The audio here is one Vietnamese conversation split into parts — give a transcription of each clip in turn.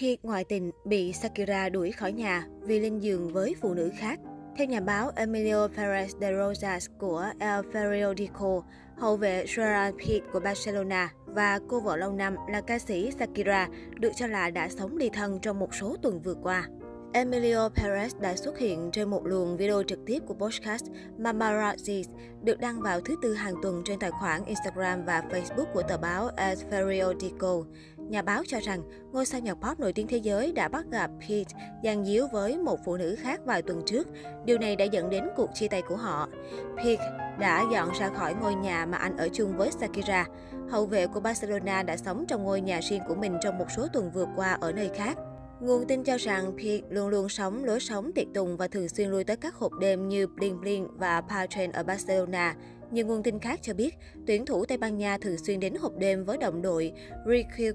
Pete ngoại tình bị Shakira đuổi khỏi nhà vì lên giường với phụ nữ khác. Theo nhà báo Emilio Perez de Rosas của El Periodico, hậu vệ Gerard Pique của Barcelona và cô vợ lâu năm là ca sĩ Shakira được cho là đã sống ly thân trong một số tuần vừa qua. Emilio Perez đã xuất hiện trên một luồng video trực tiếp của podcast Mamarazzi được đăng vào thứ tư hàng tuần trên tài khoản Instagram và Facebook của tờ báo El Periodico. Nhà báo cho rằng, ngôi sao nhạc pop nổi tiếng thế giới đã bắt gặp Pete gian díu với một phụ nữ khác vài tuần trước. Điều này đã dẫn đến cuộc chia tay của họ. Pete đã dọn ra khỏi ngôi nhà mà anh ở chung với Shakira. Hậu vệ của Barcelona đã sống trong ngôi nhà riêng của mình trong một số tuần vừa qua ở nơi khác. Nguồn tin cho rằng Pete luôn luôn sống lối sống tiệc tùng và thường xuyên lui tới các hộp đêm như Bling Bling và Patron ở Barcelona. Nhiều nguồn tin khác cho biết, tuyển thủ Tây Ban Nha thường xuyên đến hộp đêm với đồng đội Ricky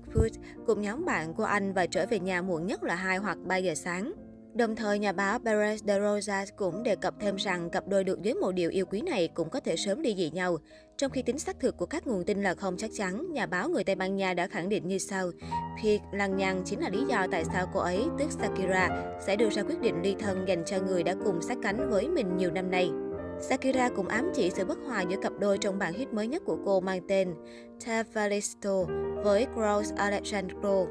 cùng nhóm bạn của anh và trở về nhà muộn nhất là 2 hoặc 3 giờ sáng. Đồng thời, nhà báo Perez de Rosas cũng đề cập thêm rằng cặp đôi được giới mộ điệu yêu quý này cũng có thể sớm đi dị nhau. Trong khi tính xác thực của các nguồn tin là không chắc chắn, nhà báo người Tây Ban Nha đã khẳng định như sau. Pete lăng nhăng chính là lý do tại sao cô ấy, tức Shakira, sẽ đưa ra quyết định ly thân dành cho người đã cùng sát cánh với mình nhiều năm nay. Shakira cũng ám chỉ sự bất hòa giữa cặp đôi trong bản hit mới nhất của cô mang tên Tavalisto với Gross Alejandro.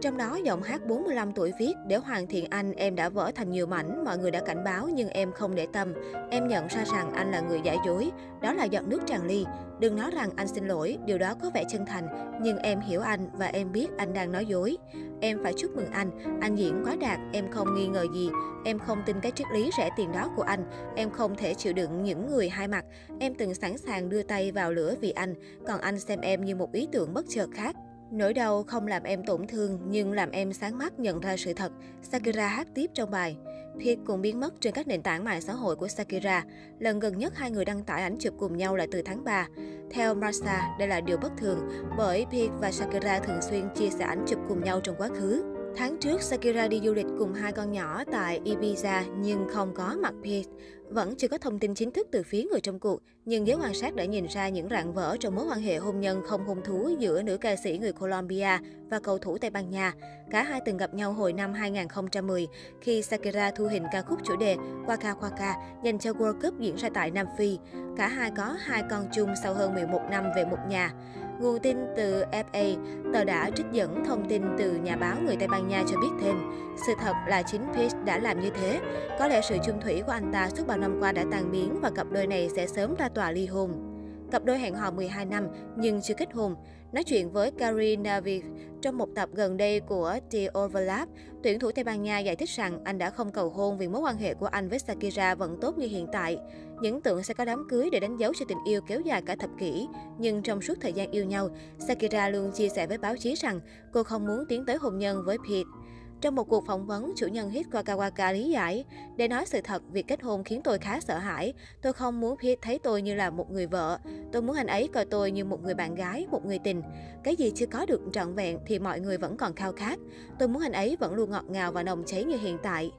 Trong đó, giọng hát 45 tuổi viết, để hoàn thiện anh, em đã vỡ thành nhiều mảnh, mọi người đã cảnh báo nhưng em không để tâm. Em nhận ra rằng anh là người giả dối, đó là giọt nước tràn ly. Đừng nói rằng anh xin lỗi, điều đó có vẻ chân thành, nhưng em hiểu anh và em biết anh đang nói dối. Em phải chúc mừng anh, anh diễn quá đạt, em không nghi ngờ gì. Em không tin cái triết lý rẻ tiền đó của anh, em không thể chịu đựng những người hai mặt. Em từng sẵn sàng đưa tay vào lửa vì anh, còn anh xem em như một ý tưởng bất chợt khác. Nỗi đau không làm em tổn thương nhưng làm em sáng mắt nhận ra sự thật, Shakira hát tiếp trong bài. Pete cũng biến mất trên các nền tảng mạng xã hội của Shakira. Lần gần nhất hai người đăng tải ảnh chụp cùng nhau là từ tháng 3. Theo Marsa, đây là điều bất thường bởi Pete và Shakira thường xuyên chia sẻ ảnh chụp cùng nhau trong quá khứ. Tháng trước, Shakira đi du lịch cùng hai con nhỏ tại Ibiza nhưng không có mặt Pete. Vẫn chưa có thông tin chính thức từ phía người trong cuộc, nhưng giới quan sát đã nhìn ra những rạn vỡ trong mối quan hệ hôn nhân không hôn thú giữa nữ ca sĩ người Colombia và cầu thủ Tây Ban Nha. Cả hai từng gặp nhau hồi năm 2010 khi Shakira thu hình ca khúc chủ đề Waka Waka dành cho World Cup diễn ra tại Nam Phi. Cả hai có hai con chung sau hơn 11 năm về một nhà. Nguồn tin từ FA, tờ đã trích dẫn thông tin từ nhà báo người Tây Ban Nha cho biết thêm, sự thật là chính Pete đã làm như thế. Có lẽ sự chung thủy của anh ta suốt bao năm qua đã tan biến và cặp đôi này sẽ sớm ra tòa ly hôn. Cặp đôi hẹn hò 12 năm nhưng chưa kết hôn. Nói chuyện với Gary Naviv trong một tập gần đây của The Overlap, tuyển thủ Tây Ban Nha giải thích rằng anh đã không cầu hôn vì mối quan hệ của anh với Shakira vẫn tốt như hiện tại. Những tưởng sẽ có đám cưới để đánh dấu cho tình yêu kéo dài cả thập kỷ. Nhưng trong suốt thời gian yêu nhau, Shakira luôn chia sẻ với báo chí rằng cô không muốn tiến tới hôn nhân với Pete. Trong một cuộc phỏng vấn, chủ nhân hit Kawakawa lý giải, để nói sự thật, việc kết hôn khiến tôi khá sợ hãi. Tôi không muốn Pete thấy tôi như là một người vợ. Tôi muốn anh ấy coi tôi như một người bạn gái, một người tình. Cái gì chưa có được trọn vẹn thì mọi người vẫn còn khao khát. Tôi muốn anh ấy vẫn luôn ngọt ngào và nồng cháy như hiện tại.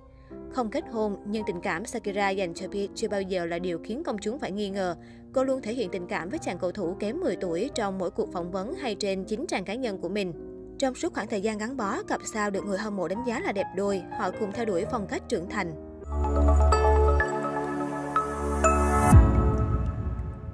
Không kết hôn, nhưng tình cảm Shakira dành cho Pete chưa bao giờ là điều khiến công chúng phải nghi ngờ. Cô luôn thể hiện tình cảm với chàng cầu thủ kém 10 tuổi trong mỗi cuộc phỏng vấn hay trên chính trang cá nhân của mình. Trong suốt khoảng thời gian gắn bó, cặp sao được người hâm mộ đánh giá là đẹp đôi, họ cùng theo đuổi phong cách trưởng thành.